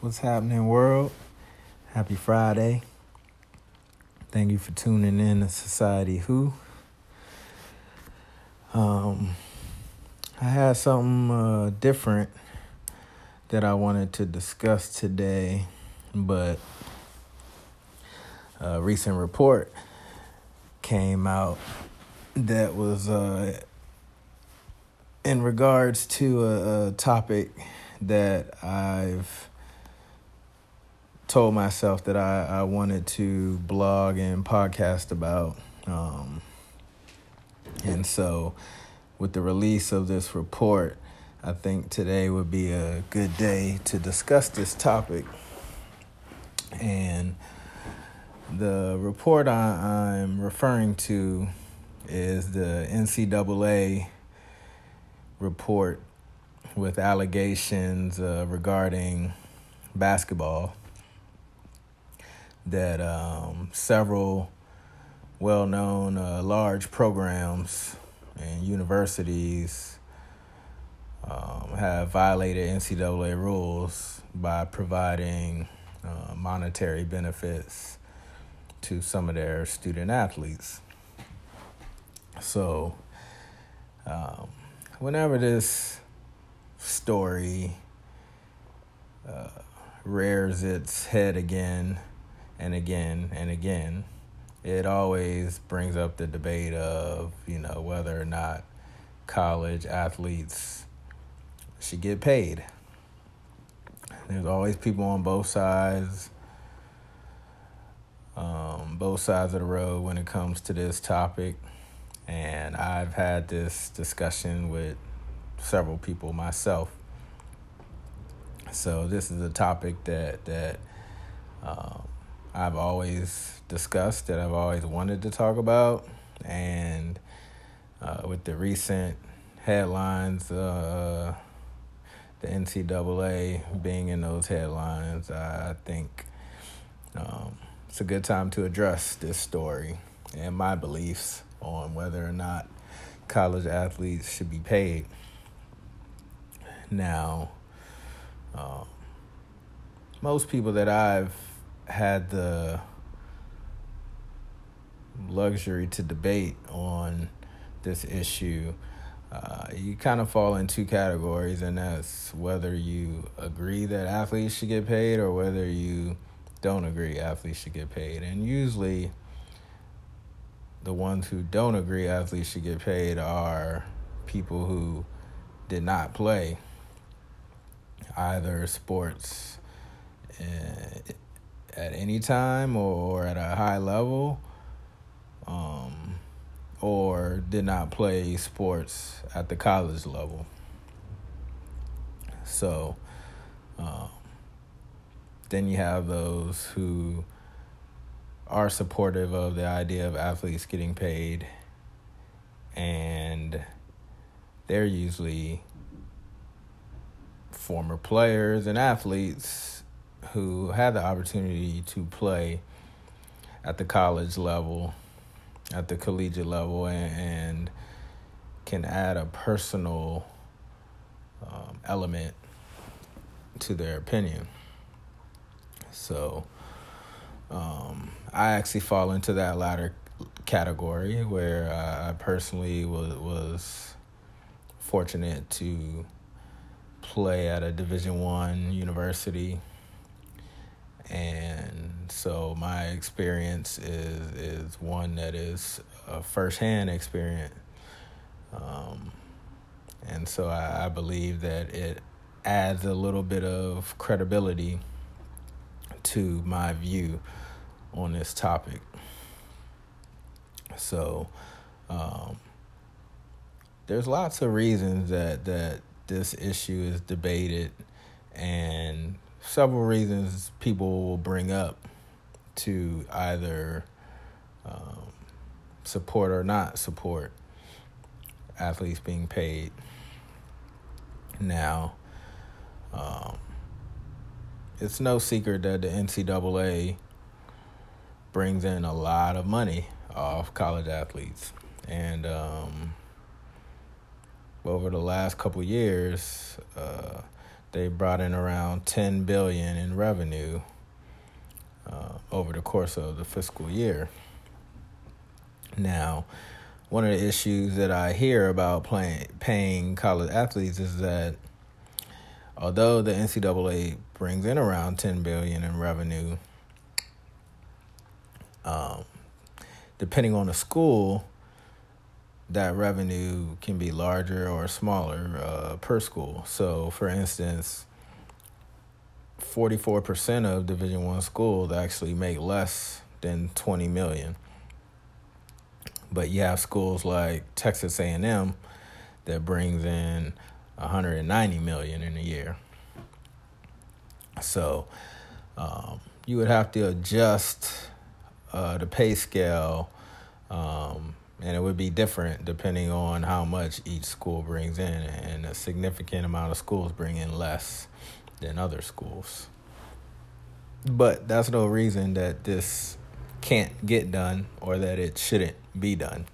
What's happening, world? Happy Friday. Thank you for tuning in to Society Who. Um, I had something uh, different that I wanted to discuss today, but a recent report came out that was uh, in regards to a, a topic that I've told myself that I, I wanted to blog and podcast about. Um, and so, with the release of this report, I think today would be a good day to discuss this topic. And the report I, I'm referring to is the NCAA report with allegations uh, regarding basketball that um, several well known uh, large programs and universities um, have violated NCAA rules by providing uh, monetary benefits to some of their student athletes. So, um, whenever this story uh, rears its head again and again and again, it always brings up the debate of, you know, whether or not college athletes should get paid. There's always people on both sides, um, both sides of the road when it comes to this topic. And I've had this discussion with several people myself. So this is a topic that that um, I've always discussed, that I've always wanted to talk about, and uh, with the recent headlines, uh, the NCAA being in those headlines, I think um, it's a good time to address this story and my beliefs on whether or not college athletes should be paid. Now, um, most people that I've had the luxury to debate on this issue, uh, you kind of fall in two categories, and that's whether you agree that athletes should get paid or whether you don't agree athletes should get paid. And usually, the ones who don't agree athletes should get paid are people who did not play either sports eh, at any time or, at a high level, um, or did not play sports at the college level. So, um, then you have those who are supportive of the idea of athletes getting paid, and they're usually former players and athletes who had the opportunity to play at the college level, at the collegiate level, and, and can add a personal um, element to their opinion. So, um, I actually fall into that latter category where I personally was was fortunate to play at a Division One university, and so my experience is is one that is a firsthand experience, um, and so I, I believe that it adds a little bit of credibility to my view on this topic. So, um, there's lots of reasons that that this issue is debated, and several reasons people will bring up to either um, support or not support athletes being paid. Now, um, it's no secret that the NCAA brings in a lot of money off college athletes. And um, over the last couple years, uh, they brought in around 10 billion in revenue uh, over the course of the fiscal year. Now, one of the issues that I hear about playing, paying college athletes is that although the NCAA brings in around 10 billion in revenue, um, depending on the school, that revenue can be larger or smaller uh, per school. So, for instance, 44% of Division 1 schools actually make less than 20 million. But you have schools like Texas A&M that brings in 190 million in a year. So, um, you would have to adjust uh, the pay scale um, and it would be different depending on how much each school brings in and a significant amount of schools bring in less than other schools. But that's no reason that this can't get done or that it shouldn't be done.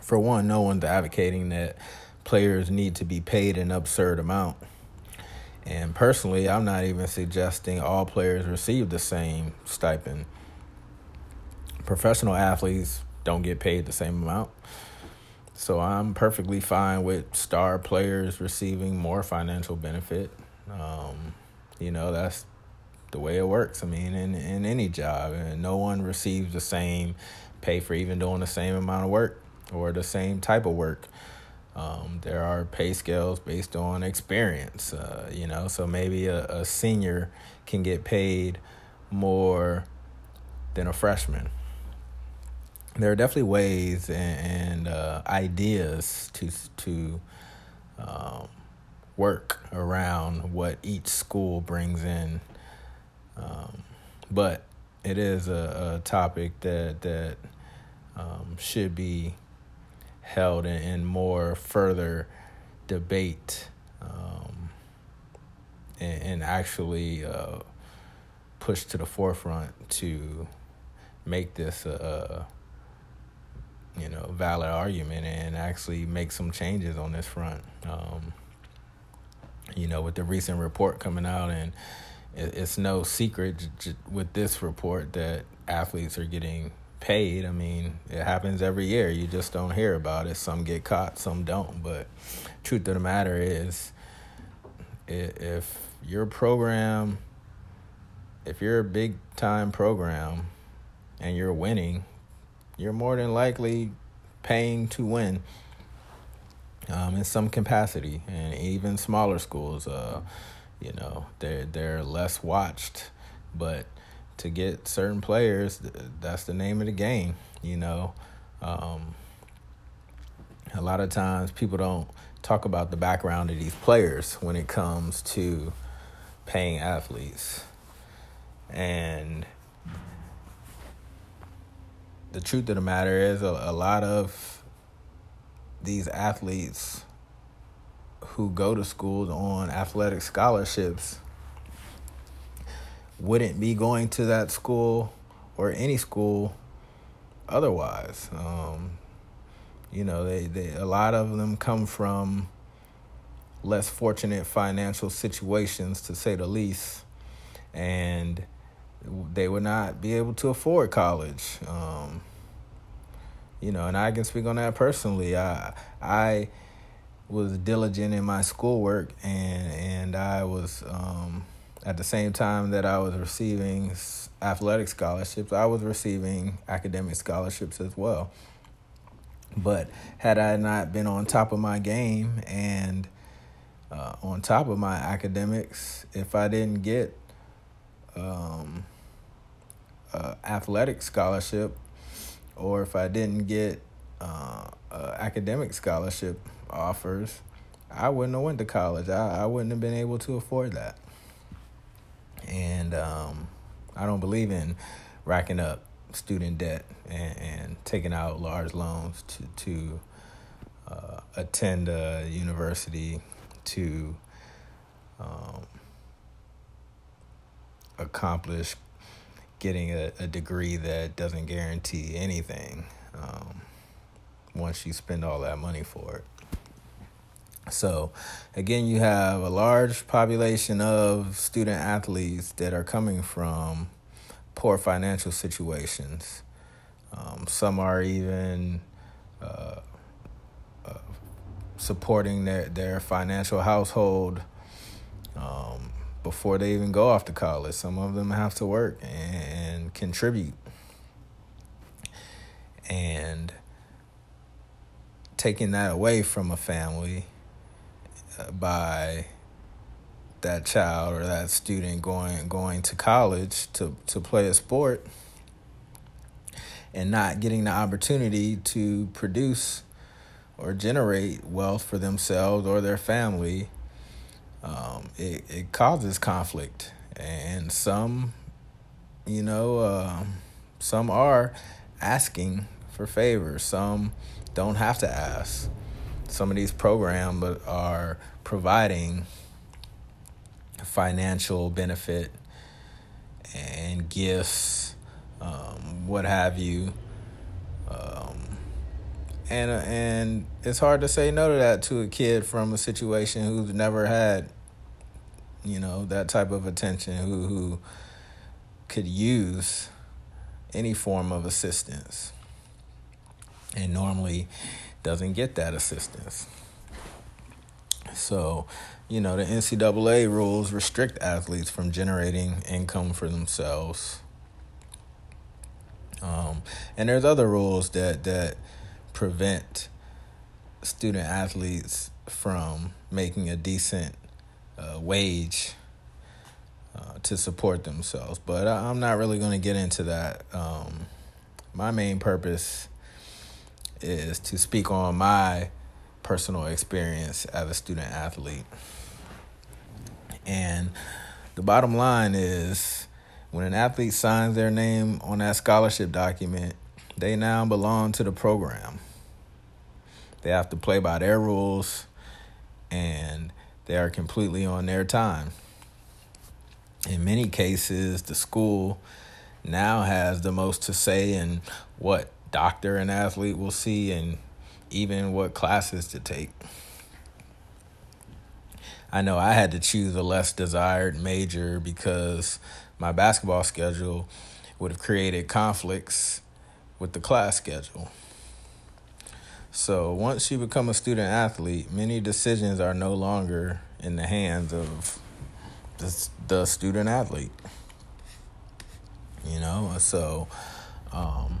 For one no one's advocating that players need to be paid an absurd amount. And personally i'm not even suggesting all players receive the same stipend. Professional athletes don't get paid the same amount. So I'm perfectly fine with star players receiving more financial benefit. Um, you know, that's the way it works. I mean, in, in any job, and no one receives the same pay for even doing the same amount of work or the same type of work. Um, there are pay scales based on experience, uh, you know, so maybe a, a senior can get paid more than a freshman there are definitely ways and, and uh, ideas to to um, work around what each school brings in, um, but it is a, a topic that that um, should be held in, in more further debate um, and, and, actually uh, pushed to the forefront to make this a, a you know, valid argument and actually make some changes on this front. Um, you know, with the recent report coming out, and it's no secret with this report that athletes are getting paid. I mean, it happens every year. You just don't hear about it. Some get caught, some don't. But truth of the matter is, if your program, if you're a big time program and you're winning, you're more than likely paying to win um, in some capacity. And even smaller schools, uh, you know, they're they're less watched, but to get certain players, that's the name of the game. You know, um, a lot of times people don't talk about the background of these players when it comes to paying athletes, and the truth of the matter is a, a lot of these athletes who go to schools on athletic scholarships wouldn't be going to that school or any school otherwise. Um, you know, they, they a lot of them come from less fortunate financial situations, to say the least, and they would not be able to afford college. Um, you know, and I can speak on that personally. I I was diligent in my schoolwork, and and I was um, at the same time that I was receiving athletic scholarships, I was receiving academic scholarships as well. But had I not been on top of my game and uh, on top of my academics, if I didn't get um, athletic scholarship, or if I didn't get uh, uh, academic scholarship offers, I wouldn't have went to college. I, I wouldn't have been able to afford that. And um, I don't believe in racking up student debt and, and taking out large loans to to uh, attend a university to um, accomplish getting a, a degree that doesn't guarantee anything um, once you spend all that money for it. So, again, you have a large population of student athletes that are coming from poor financial situations. Um, some are even uh, uh, supporting their, their financial household um, before they even go off to college. Some of them have to work and, contribute. And taking that away from a family uh, by that child or that student going going to college to to play a sport and not getting the opportunity to produce or generate wealth for themselves or their family um, it, it causes conflict. And some you know uh, some are asking for favors. Some don't have to ask. Some of these programs are providing financial benefit and gifts, um, what have you. Um, and and it's hard to say no to that to a kid from a situation who's never had, you know, that type of attention, who who could use any form of assistance, and normally doesn't get that assistance. So, you know, the NCAA rules restrict athletes from generating income for themselves. Um, and there's other rules that that prevent student athletes from making a decent uh, wage uh, to support themselves. But I, am not really going to get into that. Um, my main purpose is to speak on my personal experience as a student athlete. And the bottom line is when an athlete signs their name on that scholarship document, they now belong to the program. They have to play by their rules and they are completely on their time. In many cases, the school now has the most to say in what doctor an athlete will see and even what classes to take. I know I had to choose a less desired major because my basketball schedule would have created conflicts with the class schedule. So once you become a student athlete, many decisions are no longer in the hands of the, the student athlete. You know, so um,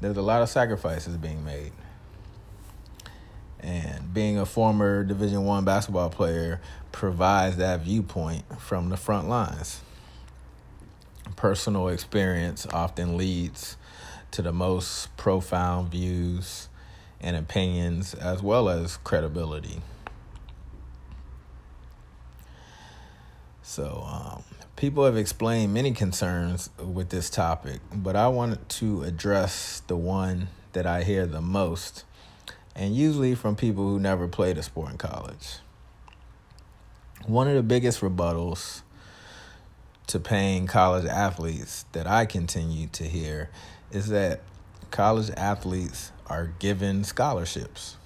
there's a lot of sacrifices being made. And being a former Division One basketball player provides that viewpoint from the front lines. Personal experience often leads to the most profound views and opinions, as well as credibility. So, um, people have explained many concerns with this topic, but I wanted to address the one that I hear the most, and usually from people who never played a sport in college. One of the biggest rebuttals to paying college athletes that I continue to hear is that college athletes are given scholarships.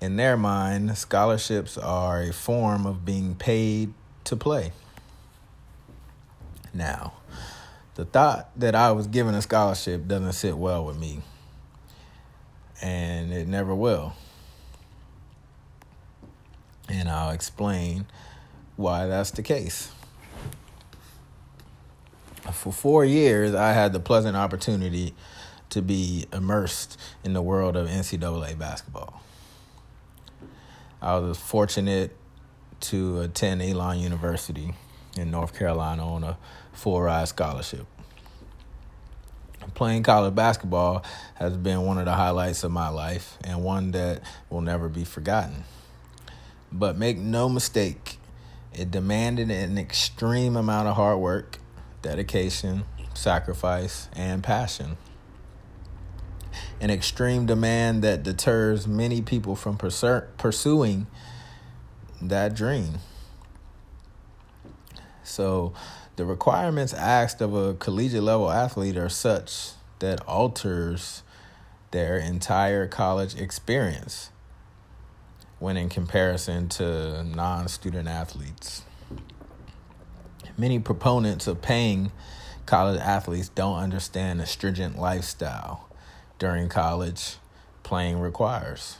In their mind, scholarships are a form of being paid to play. Now, the thought that I was given a scholarship doesn't sit well with me, and it never will. And I'll explain why that's the case. For four years, I had the pleasant opportunity to be immersed in the world of NCAA basketball. I was fortunate to attend Elon University in North Carolina on a full ride scholarship. Playing college basketball has been one of the highlights of my life and one that will never be forgotten. But make no mistake, it demanded an extreme amount of hard work, dedication, sacrifice, and passion. An extreme demand that deters many people from pursuing that dream. So the requirements asked of a collegiate level athlete are such that alters their entire college experience. when in comparison to non student athletes. Many proponents of paying college athletes don't understand the stringent lifestyle during college playing requires.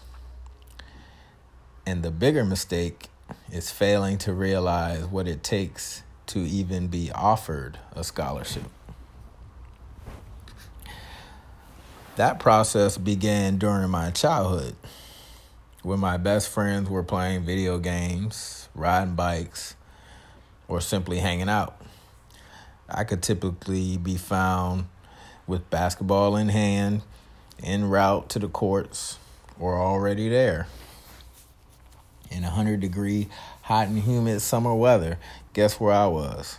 And the bigger mistake is failing to realize what it takes to even be offered a scholarship. That process began during my childhood when my best friends were playing video games, riding bikes, or simply hanging out. I could typically be found with basketball in hand, en route to the courts, or already there. In 100 degree hot and humid summer weather, guess where I was?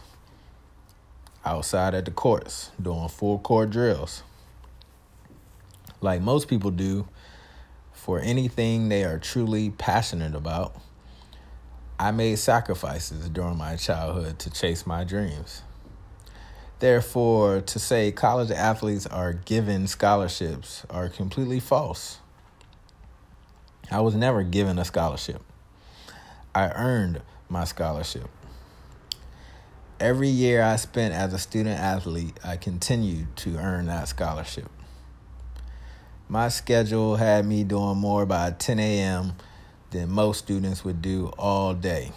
Outside at the courts, doing full court drills. Like most people do, for anything they are truly passionate about, I made sacrifices during my childhood to chase my dreams. Therefore, to say college athletes are given scholarships are completely false. I was never given a scholarship. I earned my scholarship. Every year I spent as a student athlete, I continued to earn that scholarship. My schedule had me doing more by 10 a.m. than most students would do all day.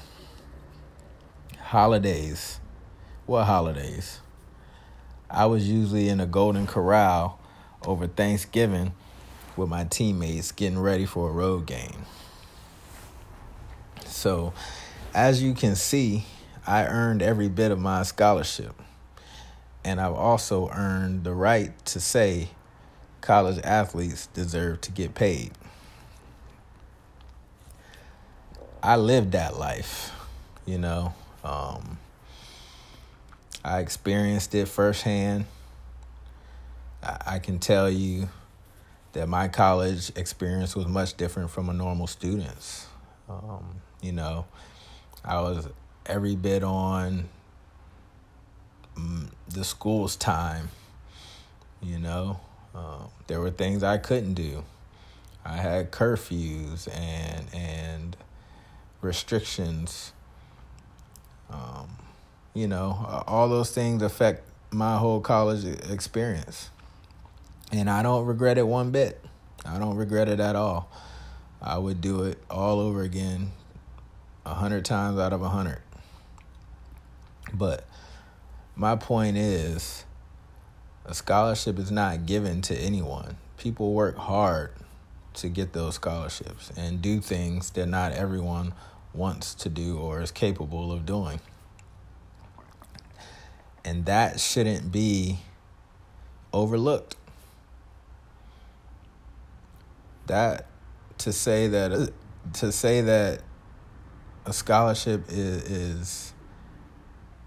Holidays. What holidays? I was usually in a Golden Corral over Thanksgiving with my teammates getting ready for a road game. So, as you can see, I earned every bit of my scholarship. And I've also earned the right to say college athletes deserve to get paid. I lived that life, you know. Um, I experienced it firsthand. I, I can tell you that my college experience was much different from a normal student's. Um, you know, I was every bit on mm, the school's time. You know, uh, there were things I couldn't do. I had curfews and and restrictions. Um, you know, all those things affect my whole college experience, and I don't regret it one bit. I don't regret it at all. I would do it all over again a hundred times out of a hundred. But my point is, a scholarship is not given to anyone. People work hard to get those scholarships and do things that not everyone wants to do or is capable of doing. And that shouldn't be overlooked. That to say that to say that a scholarship is, is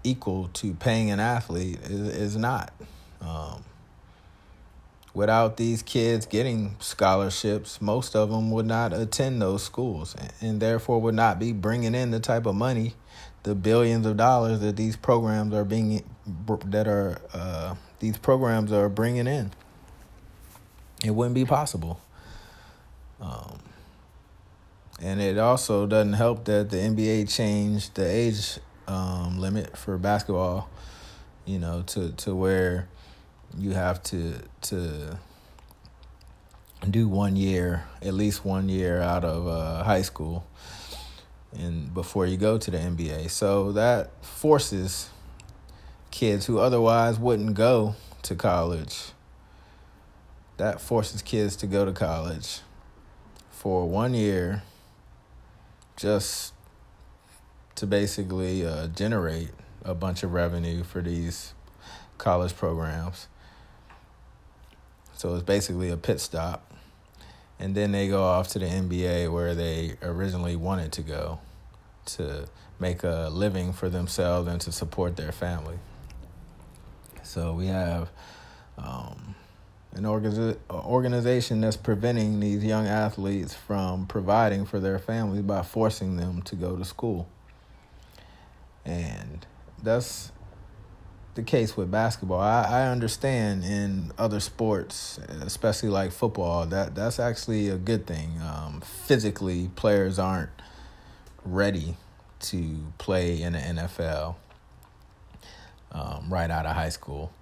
equal to paying an athlete is, is not. Um, without these kids getting scholarships, most of them would not attend those schools and, therefore would not be bringing in the type of money, the billions of dollars that these programs are being that are uh, these programs are bringing in. It wouldn't be possible. Um, and it also doesn't help that the NBA changed the age um, limit for basketball, you know, to, to where you have to to do one year, at least one year out of uh, high school, and before you go to the NBA. So that forces kids who otherwise wouldn't go to college. That forces kids to go to college for one year just to basically uh, generate a bunch of revenue for these college programs. So it's basically a pit stop. And then they go off to the NBA where they originally wanted to go to make a living for themselves and to support their family. So we have um, an organization that's preventing these young athletes from providing for their families by forcing them to go to school. And that's the case with basketball. I, I understand in other sports, especially like football, that that's actually a good thing. Um, physically, players aren't ready to play in the NFL um, right out of high school.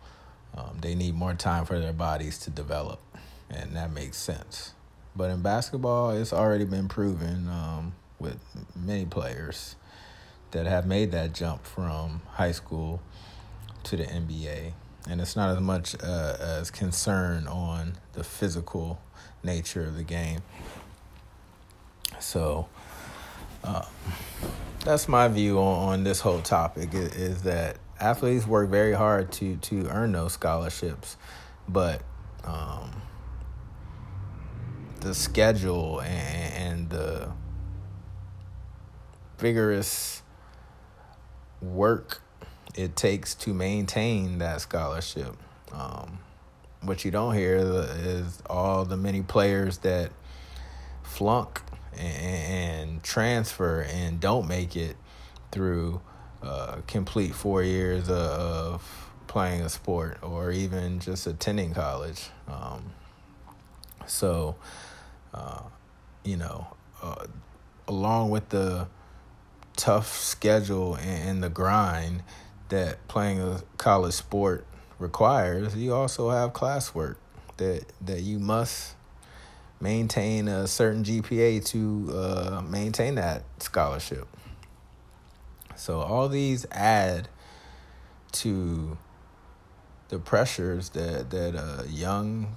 Um, they need more time for their bodies to develop, and that makes sense. But in basketball, it's already been proven um, with many players that have made that jump from high school to the NBA. And it's not as much uh, as concern on the physical nature of the game. So uh, that's my view on, on this whole topic is, is that athletes work very hard to to earn those scholarships, but um, the schedule and, and the vigorous work it takes to maintain that scholarship. Um, what you don't hear is all the many players that flunk and, and transfer and don't make it through uh, complete four years of playing a sport or even just attending college. Um, so, uh, you know, uh, along with the tough schedule and the grind that playing a college sport requires, you also have classwork that that you must maintain a certain GPA to uh, maintain that scholarship. So all these add to the pressures that that a young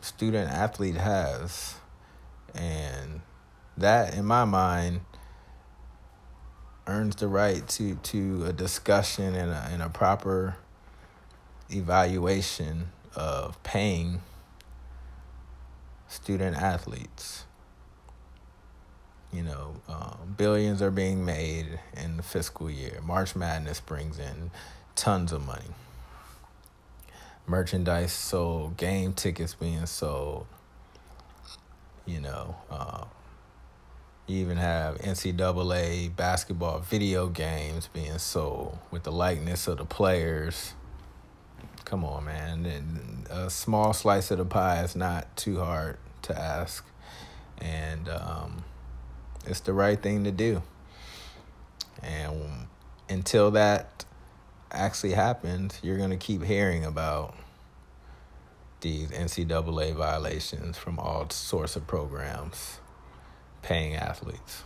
student athlete has, and that, in my mind, earns the right to to a discussion and a, and a proper evaluation of paying student athletes. You know, um, billions are being made in the fiscal year. March Madness brings in tons of money. Merchandise sold, game tickets being sold. You know, uh, you even have NCAA basketball video games being sold with the likeness of the players. Come on, man. A small slice of the pie is not too hard to ask. And, um, it's the right thing to do. And until that actually happens, you're going to keep hearing about these NCAA violations from all sorts of programs paying athletes.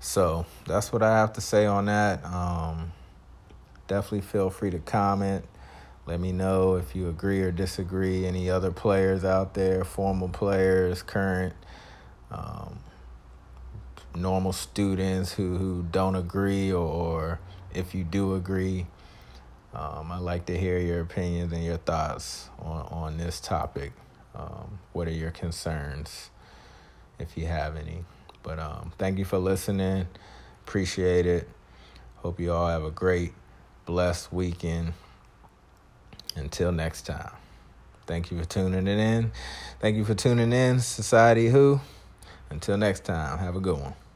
So that's what I have to say on that. Um, definitely feel free to comment. Let me know if you agree or disagree. Any other players out there, former players, current um, normal students who, who don't agree, or, or if you do agree, um, I'd like to hear your opinions and your thoughts on, on this topic. Um, what are your concerns, if you have any? But um, thank you for listening. Appreciate it. Hope you all have a great, blessed weekend. Until next time. Thank you for tuning it in. Thank you for tuning in, Society Who. Until next time, have a good one.